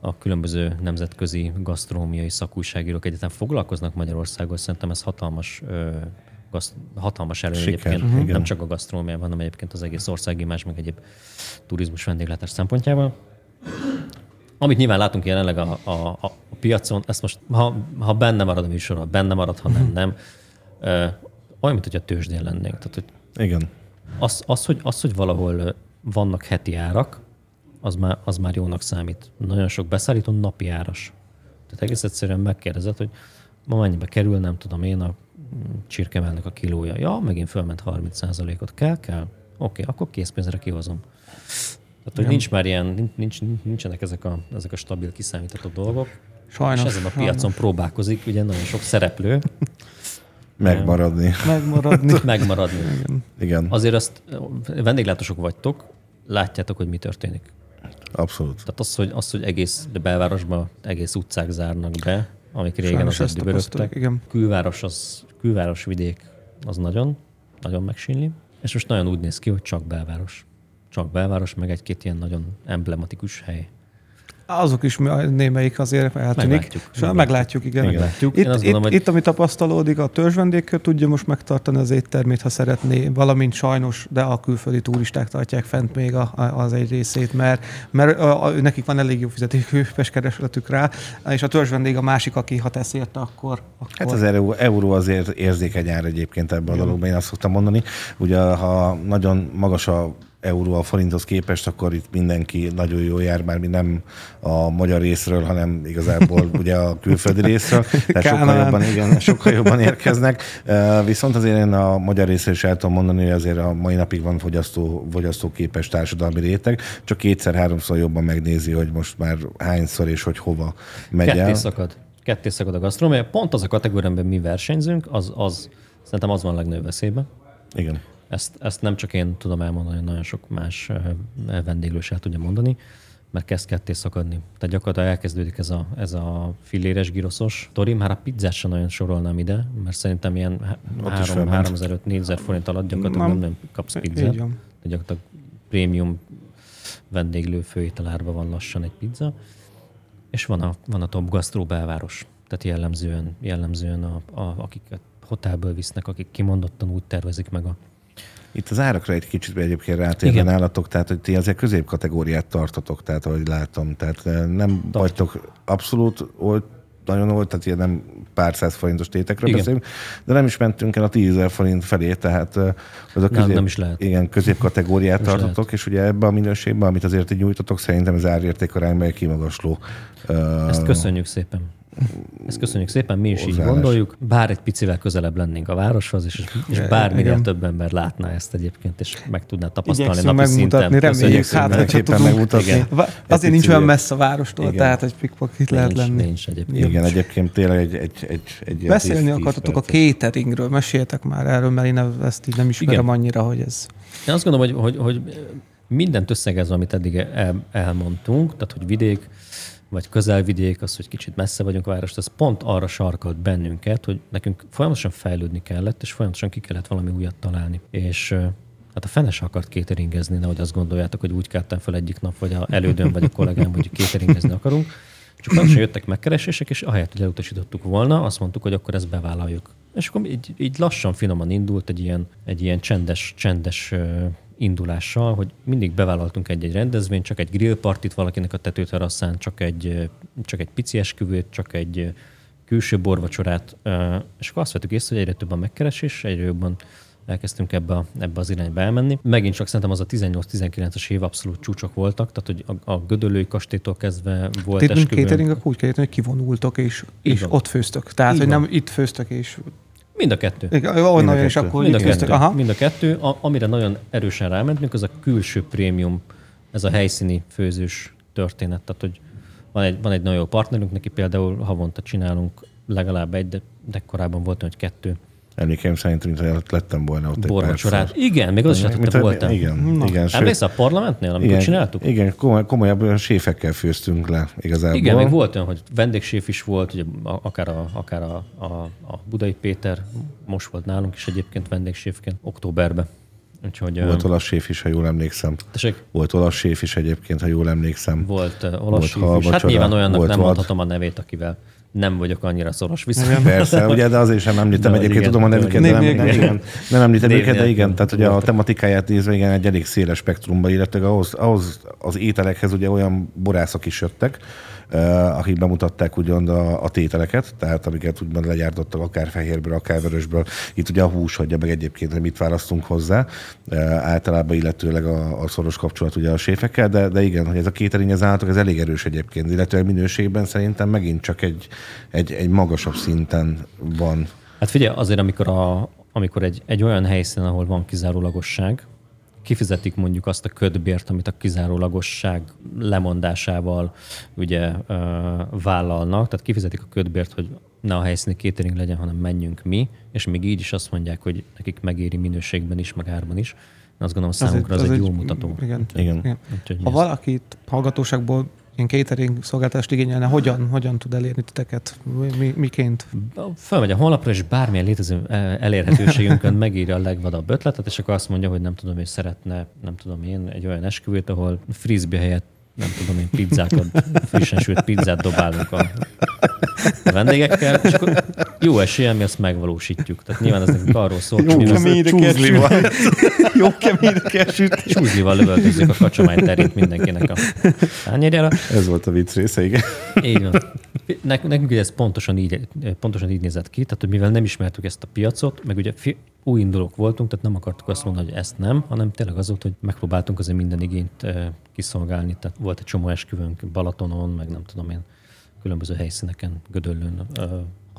a különböző nemzetközi gasztronómiai szakújságírók egyetem foglalkoznak Magyarországgal, szerintem ez hatalmas ö, gasz- hatalmas előny Siker, egyébként, igen. nem csak a gasztronómiában, hanem egyébként az egész országimás, meg egyéb turizmus vendéglátás szempontjából. Amit nyilván látunk jelenleg a, a, a, piacon, ezt most, ha, ha benne marad a műsorban, benne marad, ha nem, nem. Ö, olyan, mint hogy a tőzsdén lennénk. Tehát, hogy igen. az, az, hogy, az, hogy valahol vannak heti árak, az már, az már jónak számít. Nagyon sok beszállító napi áras. Tehát egész egyszerűen megkérdezed, hogy ma mennyibe kerül, nem tudom én, a mm, csirkemelnek a kilója. Ja, megint fölment 30%-ot. Kell? Kell. Oké, akkor készpénzre kihozom. Tehát, hogy nincs már ilyen, nincs, nincs, nincsenek ezek a, ezek a stabil kiszámítható dolgok. Sajnos. és ezen a piacon sajnos. próbálkozik ugye nagyon sok szereplő Megmaradni. Megmaradni. megmaradni. Igen, Azért azt vendéglátósok vagytok, látjátok, hogy mi történik. abszolút. Tehát az, hogy, az, hogy egész belvárosban egész utcák zárnak be, amik régen Sajnos az dübörögtek. igen. Külváros, az, külváros vidék az nagyon, nagyon megsínli. És most nagyon úgy néz ki, hogy csak belváros. Csak belváros, meg egy-két ilyen nagyon emblematikus hely. Azok is némelyik azért eltűnik. Meglátjuk. És meglátjuk, igen. Meglátjuk. Itt, azt itt, gondolom, hogy- itt, ami tapasztalódik, a törzsvendégkör tudja most megtartani az éttermét, ha szeretné, valamint sajnos, de a külföldi turisták tartják fent még a, a, az egy részét, mert, mert a, a, nekik van elég jó fizetőképes keresletük rá, és a törzsvendég a másik, aki ha tesz érte, akkor, akkor Hát az euró, euró azért érzékeny ár egyébként ebben a dologban, én azt szoktam mondani. Ugye, ha nagyon magas a euró a forinthoz képest, akkor itt mindenki nagyon jó jár, már mi nem a magyar részről, hanem igazából ugye a külföldi részről. Tehát sokkal jobban, igen, sokkal jobban érkeznek. Viszont azért én a magyar részről is el tudom mondani, hogy azért a mai napig van fogyasztó, fogyasztóképes társadalmi réteg, csak kétszer-háromszor jobban megnézi, hogy most már hányszor és hogy hova megy Ketté el. szakad. Ketté szakad a gasztronómia. Pont az a kategória, amiben mi versenyzünk, az, az szerintem az van legnagyobb veszélyben. Igen. Ezt, ezt nem csak én tudom elmondani, nagyon sok más vendéglő is el tudja mondani, mert kezd ketté szakadni. Tehát gyakorlatilag elkezdődik ez a, ez a filéres giroszos tori. Már a pizzát sem nagyon sorolnám ide, mert szerintem ilyen Ott is 3 felment. 4000 forint alatt gyakorlatilag nem, Nem. kapsz pizzát. így gyakorlatilag prémium vendéglő főételárban van lassan egy pizza. És van a, van a top gasztró belváros. Tehát jellemzően, jellemzően a, a, akiket hotelből visznek, akik kimondottan úgy tervezik meg a Itt az árakra egy kicsit egyébként rátérve nálatok, tehát hogy ti azért középkategóriát tartotok, tehát ahogy látom, tehát eh, nem vagytok abszolút old, nagyon old, tehát ilyen nem pár száz forintos tétekről Igen. beszélünk, de nem is mentünk el a 10 000 forint felé, tehát eh, az a Nem, közép, nem is lehet. Igen, középkategóriát Nem tartotok, és ugye ebben a minőségben, amit azért így nyújtotok, szerintem az árérték arányban egy kimagasló. eh, Ezt köszönjük szépen. Ezt köszönjük szépen, mi is így gondoljuk. Bár egy picivel közelebb lennénk a városhoz, és, és bárminél Igen. több ember látná ezt egyébként, és meg tudná tapasztalni Igyekszünk napi megmutatni, szinten. reméljük, hát, hogyha tudunk. megmutatni. Igen. Azért nincs olyan messze a várostól, Igen. tehát egy pikpok lehet lenni. nincs egyébként. Igen, egyébként tényleg egy, egy, egy, egy Beszélni 10 akartatok a cateringről, meséltek már erről, mert én ezt így nem ismerem Igen. annyira, hogy ez... Én azt gondolom, hogy, hogy, hogy mindent összegezve, amit eddig el, elmondtunk, tehát hogy vidék, vagy közelvidék, az, hogy kicsit messze vagyunk a várost, ez pont arra sarkalt bennünket, hogy nekünk folyamatosan fejlődni kellett, és folyamatosan ki kellett valami újat találni. És Hát a fene se akart kéteringezni, nehogy azt gondoljátok, hogy úgy keltem fel egyik nap, vagy a elődön, vagy a kollégám, hogy kéteringezni akarunk. Csak pontosan jöttek megkeresések, és ahelyett, hogy elutasítottuk volna, azt mondtuk, hogy akkor ezt bevállaljuk. És akkor így, így lassan, finoman indult egy ilyen, egy ilyen csendes, csendes indulással, hogy mindig bevállaltunk egy-egy rendezvényt, csak egy grillpartit valakinek a tetőterasszán, csak egy, csak egy pici esküvőt, csak egy külső borvacsorát, és akkor azt vettük észre, hogy egyre több a megkeresés, egyre jobban elkezdtünk ebbe, a- ebbe az irányba elmenni. Megint csak szerintem az a 18-19-es év abszolút csúcsok voltak, tehát hogy a, a Gödöllői kastélytól kezdve volt Itt mint esküvő. catering, akkor úgy kell érteni, hogy kivonultok, és, Így és van. ott főztök. Tehát, Így hogy van. nem itt főztök, és Mind a kettő. Igen, onnan a és kettő. akkor Mind a kettő. Aha. Mind a kettő. A, amire nagyon erősen rámentünk, az a külső prémium, ez a helyszíni főzős történet. Tehát, hogy van egy, van egy nagyon jó partnerünk, neki például havonta csinálunk legalább egy, de, de korábban volt, hogy kettő Emlékeim szerint, mint hogy lettem volna ott egy borvacsorát. Igen, még az is lehet, hogy Mint te a- voltál. Igen, igen. sőt, Emlékszel a parlamentnél, amikor igen, csináltuk? Igen, komoly, komolyabb séfekkel főztünk le igazából. Igen, még volt olyan, hogy vendégséf is volt, ugye, akár, a, akár a, a, a Budai Péter, most volt nálunk is egyébként vendégséfként, októberben. Úgyhogy Volt olasz séf is, ha jól emlékszem. tessék, Volt olasz séf is egyébként, ha jól emlékszem. volt uh, Volt olasz séf is. Hát nyilván olyannak volt nem vad. mondhatom a nevét, akivel nem vagyok annyira szoros viszonyban. Persze, ugye, de azért sem említem De, egyébként, igen, tudom a nevüket, de nem, Név nem, igen, nem említem Név őket, de igen, tehát ugye a tematikáját nézve, igen, egy elég széles spektrumba, illetve ahhoz, ahhoz az ételekhez ugye olyan borászok is jöttek, akik bemutatták ugyan a, a tételeket, tehát amiket úgymond legyártottak akár fehérből, akár vörösből. Itt ugye a hús hagyja meg egyébként, hogy mit választunk hozzá, uh, általában illetőleg a, a szoros kapcsolat ugye a séfekkel, de, de igen, hogy ez a catering ez állatok, ez elég erős egyébként, illetve minőségben szerintem megint csak egy, egy, egy magasabb szinten van. Hát figyelj, azért amikor, a, amikor egy, egy olyan helyszín, ahol van kizárólagosság, kifizetik mondjuk azt a ködbért, amit a kizárólagosság lemondásával ugye ö, vállalnak, tehát kifizetik a ködbért, hogy ne a helyszíni catering legyen, hanem menjünk mi, és még így is azt mondják, hogy nekik megéri minőségben is, meg árban is. Én azt gondolom, számunkra az, egy, jó mutató. Igen. Igen. igen. Úgyhogy Ha valakit hallgatóságból ilyen catering szolgáltást igényelne, hogyan, hogyan tud elérni titeket? Mi, mi, miként? Fölmegy a honlapra, és bármilyen létező eh, elérhetőségünkön megírja a legvadabb ötletet, és akkor azt mondja, hogy nem tudom, hogy szeretne, nem tudom én, egy olyan esküvőt, ahol frisbee helyett nem tudom én, pizzákat, frissen sült pizzát dobálunk a vendégekkel, és akkor jó eséllyel mi azt megvalósítjuk. Tehát nyilván ez nekünk arról szól, az- keményre kell. Jó keményre kell sütni. csúzlival lövöldözzük a kacsamány terét mindenkinek a tányérjára. Ez volt a vicc része, igen. Így van. Nek- Nekünk ugye ez pontosan így, pontosan így nézett ki, tehát hogy mivel nem ismertük ezt a piacot, meg ugye új indulók voltunk, tehát nem akartuk azt mondani, hogy ezt nem, hanem tényleg az volt, hogy megpróbáltunk azért minden igényt kiszolgálni. Tehát volt egy csomó esküvőnk Balatonon, meg nem tudom én, különböző helyszíneken, Gödöllőn.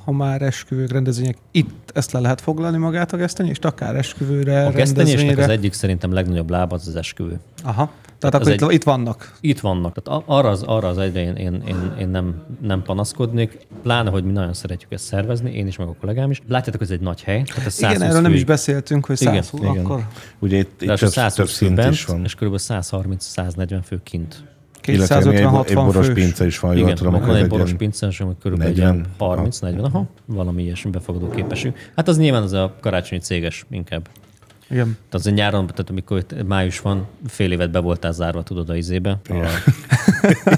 Ha már esküvők, rendezvények, itt ezt le lehet foglalni magát a gesztenyést, akár esküvőre, A gesztenyésnek az egyik szerintem legnagyobb lába az az esküvő. Aha. Tehát akkor itt, egy- itt vannak. Itt vannak. Tehát arra az, arra az egyre én, én, én, én nem, nem panaszkodnék, pláne, hogy mi nagyon szeretjük ezt szervezni, én is, meg a kollégám is. Látjátok, ez egy nagy hely. Tehát ez 120 Igen, erről nem is főig- beszéltünk, hogy Igen, 100 igen. akkor Ugye itt, itt több, 120 több szint bent, is van. és kb. 130-140 fő kint. Illetve még egy, 250-60 egy boros fős. pince is van, jól Igen, tudom, van akkor egy boros pincen, ami kb. 40, 40, 30-40, aha, valami ilyesmi befogadó képesű. Hát az nyilván az a karácsonyi céges inkább. Igen. Tehát azért nyáron, tehát amikor itt május van, fél évet be voltál zárva, tudod, a izébe,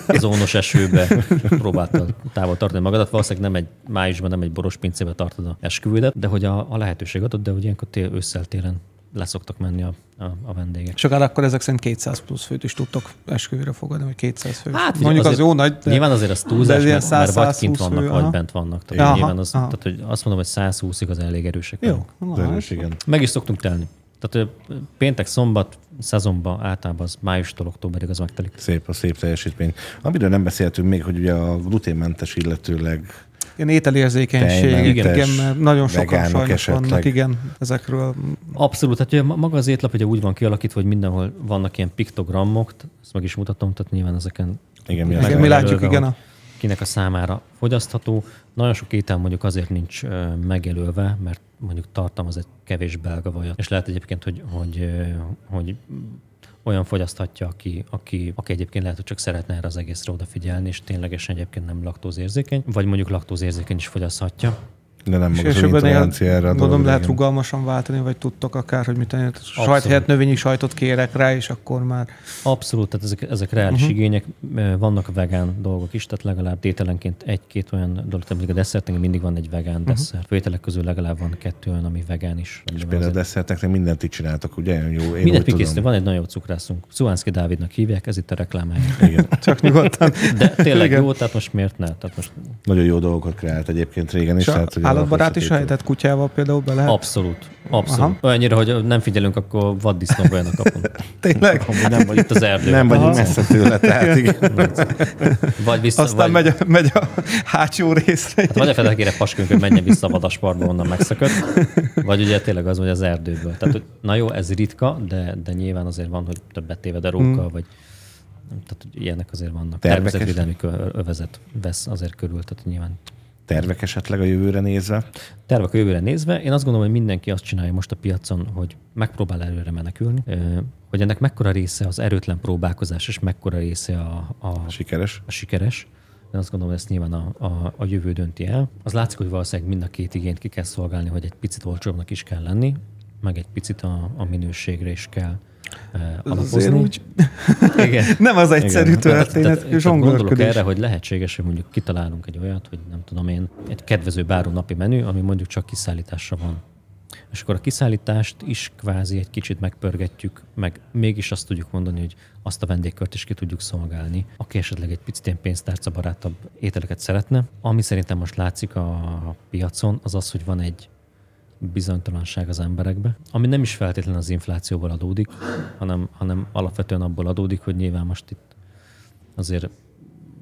a zónos esőbe próbáltad távol tartani magadat. Valószínűleg nem egy májusban, nem egy boros pincébe tartod a esküvődet, de hogy a, a lehetőség adott, de hogy ilyenkor tél, ősszel télen leszoktak menni a, a, a vendégek. És akár akkor ezek szerint 200 plusz főt is tudtok esküvőre fogadni, vagy 200 fő. Hát, Mondjuk az azért- jó nagy, de Nyilván azért az túlzás, ez ilyen mert, mert vagy 100-120 kint vannak, fő, vagy aha. bent vannak. Tehát, Aha, nyilván az, aha. tehát, hogy azt mondom, hogy 120-ig az elég erősek. jó. Az Na, erős, igen. Meg is szoktunk telni. Tehát péntek, szombat, szezonban általában az májustól októberig az megtelik. Szép, a szép teljesítmény. Amiről nem beszéltünk még, hogy ugye a gluténmentes illetőleg Ilyen ételérzékenység, igen, igen, mert nagyon sokan sajnos esetleg. vannak, igen, ezekről. Abszolút, hát ugye maga az étlap ugye úgy van kialakítva, hogy mindenhol vannak ilyen piktogramok, ezt meg is mutatom, tehát nyilván ezeken igen, mi, Igen, mi látjuk, igen, a kinek a számára fogyasztható. Nagyon sok étel mondjuk azért nincs megjelölve, mert mondjuk tartalmaz egy kevés belga vajat. És lehet egyébként, hogy, hogy, hogy olyan fogyaszthatja, aki, aki, aki egyébként lehet, hogy csak szeretne erre az egészre odafigyelni, és ténylegesen egyébként nem laktózérzékeny, vagy mondjuk laktózérzékeny is fogyaszthatja. De nem És magas a gondolom dologra, lehet igen. rugalmasan váltani, vagy tudtok akár, hogy mit tenni, sajt helyett növényi sajtot kérek rá, és akkor már Abszolút, tehát ezek, ezek reális uh-huh. igények. Vannak vegán dolgok is, tehát legalább tételenként egy-két olyan dolog, tehát a desszertnél mindig van egy vegán uh-huh. desszert. Főételek közül legalább van kettő olyan, ami vegán is. És például a desszerteknek mindent itt csináltak, ugye? Jó, én Mindent úgy mi tudom. készítünk. Van egy nagyon jó cukrászunk. Szuhánszki Dávidnak hívják, ez itt a reklámája. Igen. csak nyugodtan. De tényleg Igen. jó, tehát most miért ne? Tehát most Nagyon jó dolgokat kreált egyébként régen is. Tehát, állatbarát is a kutyával például be lehet? abszolút. Abszolút. Aha. Olyannyira, hogy nem figyelünk, akkor vaddisznók olyan a kapun. Tényleg? Amúgy nem vagy itt az erdőben. Nem vagyunk Aha. messze tőle, tehát igen. Vagy vissza, Aztán vagy, megy a, megy a hátsó részre. Hát vagy a fedekére paskünk, hogy menjen vissza a vadaspartba, onnan megszökött, vagy ugye tényleg az, hogy az erdőből. Tehát, hogy na jó, ez ritka, de, de nyilván azért van, hogy többet téved a róka, vagy tehát, ilyenek azért vannak. Természetvédelmi övezet vesz azért körül, tehát nyilván Tervek esetleg a jövőre nézve. tervek a jövőre nézve, én azt gondolom, hogy mindenki azt csinálja most a piacon, hogy megpróbál előre menekülni, hogy ennek mekkora része az erőtlen próbálkozás, és mekkora része a, a, Sikeres. a sikeres. Én azt gondolom, hogy ezt nyilván a, a, a jövő dönti el. Az látszik, hogy valószínűleg mind a két igényt ki kell szolgálni, hogy egy picit olcsóbbnak is kell lenni, meg egy picit a, a minőségre is kell Azért úgy Igen. nem az egyszerű Igen. történet, tehát gondolok zsongörködés. erre, hogy lehetséges, hogy mondjuk kitalálunk egy olyat, hogy nem tudom én, egy kedvező báró napi menü, ami mondjuk csak kiszállításra van. És akkor a kiszállítást is kvázi egy kicsit megpörgetjük, meg mégis azt tudjuk mondani, hogy azt a vendégkört is ki tudjuk szolgálni, aki esetleg egy picit ilyen pénztárca barátabb ételeket szeretne. Ami szerintem most látszik a piacon, az az, hogy van egy bizonytalanság az emberekbe, ami nem is feltétlenül az inflációból adódik, hanem, hanem alapvetően abból adódik, hogy nyilván most itt azért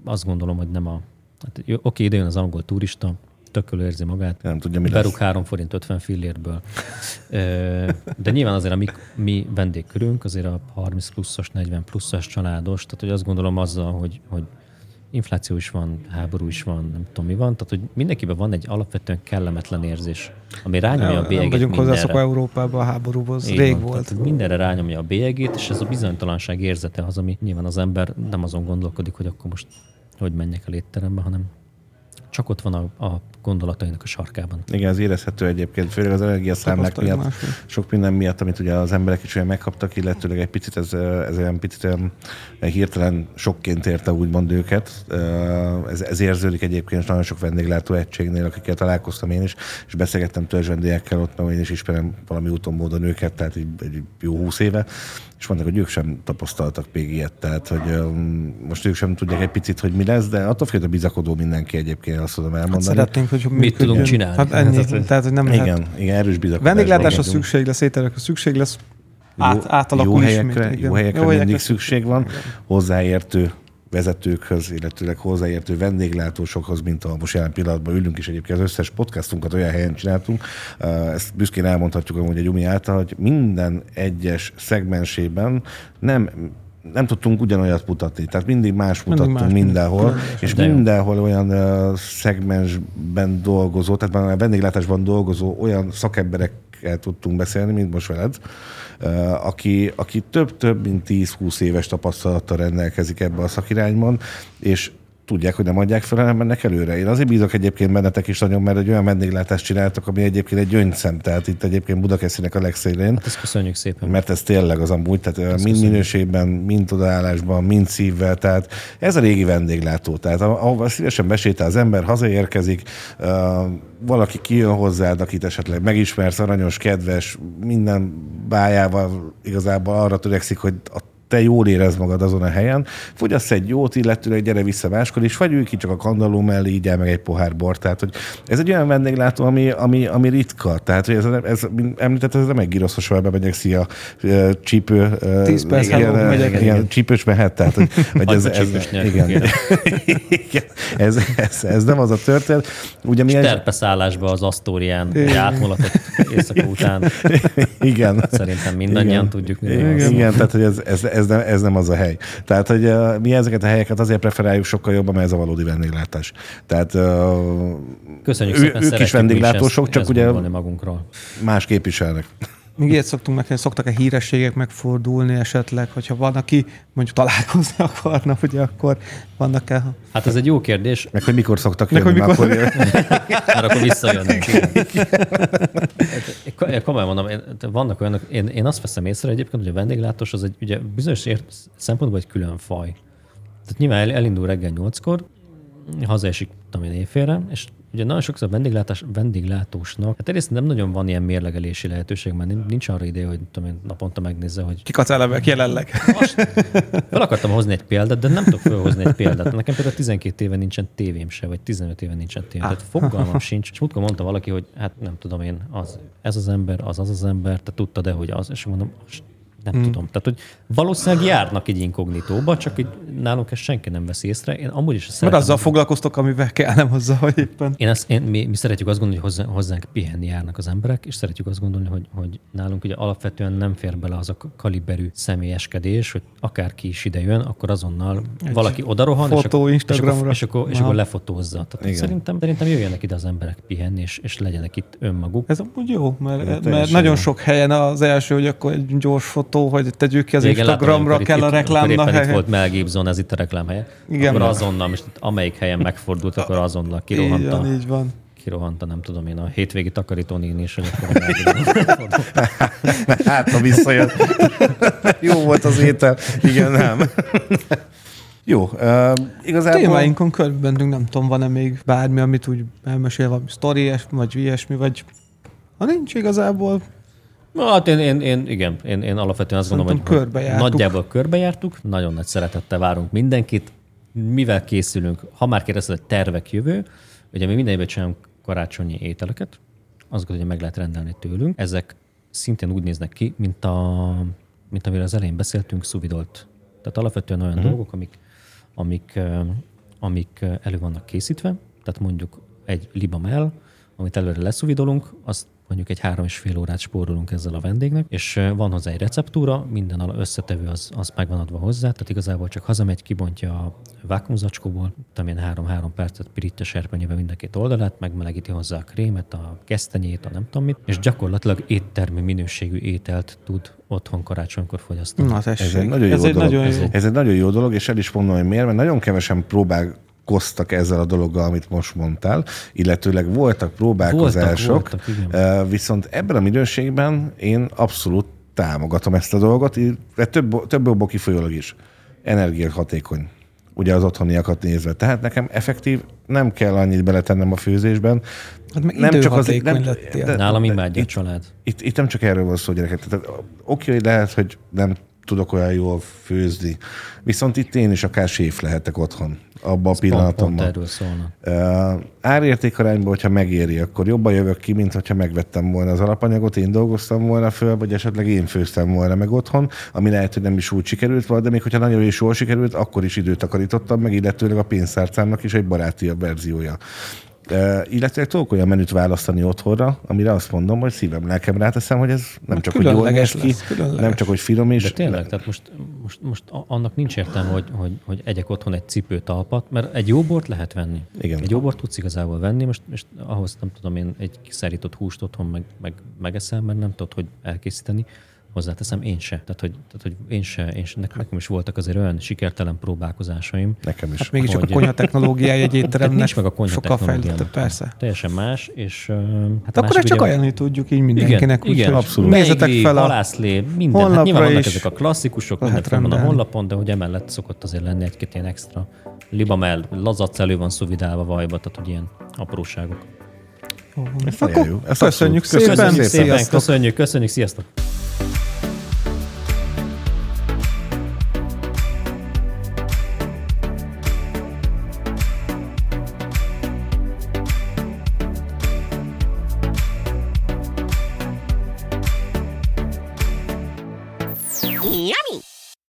azt gondolom, hogy nem a... Hát, oké, ide jön az angol turista, tökölő érzi magát, Nem tudja, mi berúg lesz. 3 forint 50 fillérből. De nyilván azért a mi, mi vendégkörünk, azért a 30 pluszos, 40 pluszos családos, tehát hogy azt gondolom azzal, hogy, hogy infláció is van, háború is van, nem tudom mi van, tehát hogy mindenkiben van egy alapvetően kellemetlen érzés, ami rányomja a Nem bélyegét vagyunk mindenre. hozzászokva Európába a háborúhoz, Így rég van, volt. Tehát mindenre rányomja a bélyegét, és ez a bizonytalanság érzete az, ami nyilván az ember nem azon gondolkodik, hogy akkor most hogy menjek el étterembe, hanem csak ott van a, a gondolatainak a sarkában. Igen, az érezhető egyébként, főleg az energiaszámlák miatt, máshogy. sok minden miatt, amit ugye az emberek is olyan megkaptak, illetőleg egy picit ez, ez olyan picit olyan hirtelen sokként érte úgymond őket. Ez, ez érződik egyébként nagyon sok vendéglátó egységnél, akikkel találkoztam én is, és beszélgettem törzsvendégekkel ott, mert én is ismerem valami úton módon őket, tehát egy, egy jó húsz éve, és mondták, hogy ők sem tapasztaltak még ilyet, tehát hogy um, most ők sem tudják egy picit, hogy mi lesz, de attól függ, a bizakodó mindenki egyébként, azt tudom Hát elmondani. szeretnénk, hogy Mit működjön. tudunk csinálni? Hát ennyi, Hát, tehát, hogy nem lehet. igen, igen, erős bizakodás. Vendéglátásra szükség lesz, ételekre szükség lesz, át, átalakul jó ismét, helyekre, igen. jó helyekre Jó helyekre mindig szükség szükség van, hozzáértő vezetőkhöz, illetőleg hozzáértő vendéglátósokhoz, mint a most jelen pillanatban ülünk is egyébként az összes podcastunkat olyan helyen csináltunk. Ezt büszkén elmondhatjuk amúgy egy Umi által, hogy minden egyes szegmensében nem nem tudtunk ugyanolyat mutatni. Tehát mindig más Mindig mutattunk más, mindenhol, mindig. és De jó. mindenhol olyan uh, szegmensben dolgozó, tehát már a vendéglátásban dolgozó olyan szakemberekkel tudtunk beszélni, mint most veled, uh, aki, aki több-több, mint 10-20 éves tapasztalattal rendelkezik ebbe a szakirányban, és tudják, hogy nem adják fel, hanem mennek előre. Én azért bízok egyébként bennetek is nagyon, mert egy olyan vendéglátást csináltak, ami egyébként egy gyöngyszem, tehát itt egyébként Budakeszinek a legszélén. Ezt köszönjük szépen. Mert ez tényleg az amúgy, tehát mind köszönjük. minőségben, mind odaállásban, mind szívvel, tehát ez a régi vendéglátó, tehát ahova szívesen besétál az ember, hazaérkezik, uh, valaki kijön hozzád, akit esetleg megismersz, aranyos, kedves, minden bájával igazából arra törekszik, hogy a te jól érez magad azon a helyen, fogyasz egy jót, illetőleg gyere vissza máskor is, vagy ülj ki csak a kandalló mellé, így el meg egy pohár bort. Tehát, hogy ez egy olyan vendéglátó, ami, ami, ami ritka. Tehát, hogy ez, ez említett, ez nem egy giroszos, ahol bemegyek, szia, csípő. 10 perc, igen, hello, megyek. igen, igen, csípős mehet, tehát, hogy, hogy ez, ez, igen, igen. igen, ez, ez, ez, nem az a történet. Ugye mi Terpeszállásba az Asztórián átmulatott éjszaka után igen. szerintem mindannyian Igen. tudjuk. mi Igen, igen tehát hogy ez, ez, ez, ez, nem, ez nem az a hely. Tehát, hogy uh, mi ezeket a helyeket azért preferáljuk sokkal jobban, mert ez a valódi vendéglátás. Tehát uh, Köszönjük ő, szépen, ők is vendéglátósok, is csak ezt, ugye ezt magunkról. más képviselnek. Még ilyet szoktunk meg, szoktak-e hírességek megfordulni esetleg, hogyha van, aki mondjuk találkozni akarna, ugye akkor vannak-e... Hát ez egy jó kérdés, Meg hogy mikor szoktak Meg jönni, hogy mert mikor- akkor jön. mert akkor visszajönnek. Hát, komolyan mondom, vannak olyanok, én, én azt veszem észre egyébként, hogy a vendéglátós az egy ugye bizonyos ért, szempontból egy külön faj. Tehát nyilván el- elindul reggel nyolckor, hazaesik, tudom én, éjfélre, és ugye nagyon sokszor a vendéglátás, vendéglátósnak, hát egyrészt nem nagyon van ilyen mérlegelési lehetőség, mert nin- nincs arra ideje, hogy tudom én, naponta megnézze, hogy Kikacelemek jelenleg. fel akartam hozni egy példát, de nem tudok felhozni egy példát. Nekem például 12 éve nincsen tévém se, vagy 15 éve nincsen tévém. Tehát fogalmam sincs. És múltkor mondta valaki, hogy hát nem tudom én, az, ez az ember, az az az ember, te tudtad de hogy az? És mondom, "St- nem hmm. tudom. Tehát, hogy valószínűleg járnak egy inkognitóba, csak így nálunk ezt senki nem veszi észre. Én amúgy is Mert szeretem. azzal foglalkoztok, amivel kell, nem hozzá, hogy éppen. Én ezt, én, mi, mi, szeretjük azt gondolni, hogy hozzá, hozzánk pihenni járnak az emberek, és szeretjük azt gondolni, hogy, hogy nálunk ugye alapvetően nem fér bele az a kaliberű személyeskedés, hogy akárki is ide jön, akkor azonnal Egy valaki odarohan, fotó és, akkor, és, akkor, Instagramra. és, akkor, és akkor lefotózza. Tehát Igen. szerintem, szerintem jöjjenek ide az emberek pihenni, és, és legyenek itt önmaguk. Ez amúgy jó, mert, mert nagyon jó. sok helyen az első, hogy akkor egy gyors fotó, hogy tegyük ki az láttam, Instagramra, amikor kell a itt- amikor reklámnak. éppen itt helye. volt Mel Gibson, ez itt a reklámhelye. Igen. Akkor azonnal, most amelyik helyen megfordult, akkor azonnal Így kirohanta. van, így van. kirohanta, nem tudom én, a hétvégi takarító néni is, hogy akkor a Hát, ha visszajön. Jó volt az étel. Igen, nem. Jó, uh, igazából... Témáinkon körbementünk, nem tudom, van-e még bármi, amit úgy elmesél, valami sztori, vagy ilyesmi, vagy ha nincs igazából, Hát én, én, én, igen, én, én alapvetően azt gondolom, hogy Szerintem hogy körbejártuk. nagyjából körbejártuk, nagyon nagy szeretettel várunk mindenkit, mivel készülünk, ha már kérdezted, hogy tervek jövő, ugye mi minden évben csinálunk karácsonyi ételeket, azokat ugye meg lehet rendelni tőlünk. Ezek szintén úgy néznek ki, mint, a, mint amiről az elején beszéltünk, szuvidolt. Tehát alapvetően olyan uh-huh. dolgok, amik, amik, amik elő vannak készítve, tehát mondjuk egy libamel, amit előre leszuvidolunk, azt mondjuk egy három és fél órát spórolunk ezzel a vendégnek, és van hozzá egy receptúra, minden összetevő az, az meg van adva hozzá, tehát igazából csak hazamegy, kibontja a vákumzacskóból, tudom én három-három percet pirítja serpenyőbe mind a két oldalát, megmelegíti hozzá a krémet, a kesztenyét, a nem tudom mit, és gyakorlatilag éttermi minőségű ételt tud otthon karácsonykor fogyasztani. na Ez egy nagyon jó Ez egy dolog. nagyon ez, jó. ez egy nagyon jó dolog, és el is mondom, hogy miért, mert nagyon kevesen próbálkoztak ezzel a dologgal, amit most mondtál, illetőleg voltak próbálkozások, Voltak, voltak, eh, viszont ebben a minőségben én abszolút támogatom ezt a dolgot, több, több okból kifolyólag is. Energiahatékony ugye az otthoniakat nézve. Tehát nekem effektív nem kell annyit beletennem a főzésben. Hát meg nem csak az, nem, lettél. de- Nálam imádja a itt- család. itt, itt nem csak erről van szó, gyerekek. Tehát, oké, hogy lehet, hogy nem tudok olyan jól főzni, viszont itt én is akár séf lehetek otthon, abban a Pont, pont pillanatomban. erről szólna. Uh, árértékarányban, hogyha megéri, akkor jobban jövök ki, mint hogyha megvettem volna az alapanyagot, én dolgoztam volna föl, vagy esetleg én főztem volna meg otthon, ami lehet, hogy nem is úgy sikerült volna, de még hogyha nagyon is jól sikerült, akkor is időt takarítottam meg, illetőleg a pénztárcámnak is egy barátiabb verziója. Uh, illetve tudok olyan menüt választani otthonra, amire azt mondom, hogy szívem, lelkem ráteszem, hogy ez nem Hát csak, hogy jól különleges ki, lesz, különleges. nem csak, hogy finom is. De tényleg, tehát most, most, most annak nincs értelme, hogy, hogy, hogy egyek otthon egy cipőtalpat, mert egy jó bort lehet venni. Igen. Egy jó bort tudsz igazából venni, most, most ahhoz nem tudom én egy kiszárított húst otthon meg, meg, megeszel, mert nem tudod, hogy elkészíteni. Hozzáteszem, én se. Tehát, hogy, tehát, hogy én se, én se nekem is voltak azért olyan sikertelen próbálkozásaim. Nekem is. Hát mégis csak a hogy- konya technológiája egy étteremnek nincs meg a konyha sokkal fejlettebb, persze. Teljesen más, és hát Hát akkor ezt csak ajánlani tudjuk így mindenkinek. igen, igen, úgyhogy abszolút. Nézzetek fel a... halászlé, minden. Hát nyilván vannak is ezek a klasszikusok, fenn van a honlapon, de hogy emellett szokott azért lenni egy-két ilyen extra libamel, lazac elő van szuvidálva vajba, tehát hogy ilyen apróságok. Jó, Ezt akkor jó. Ezt köszönjük, köszönjük, köszönjük szépen. szépen. Köszönjük, köszönjük, sziasztok.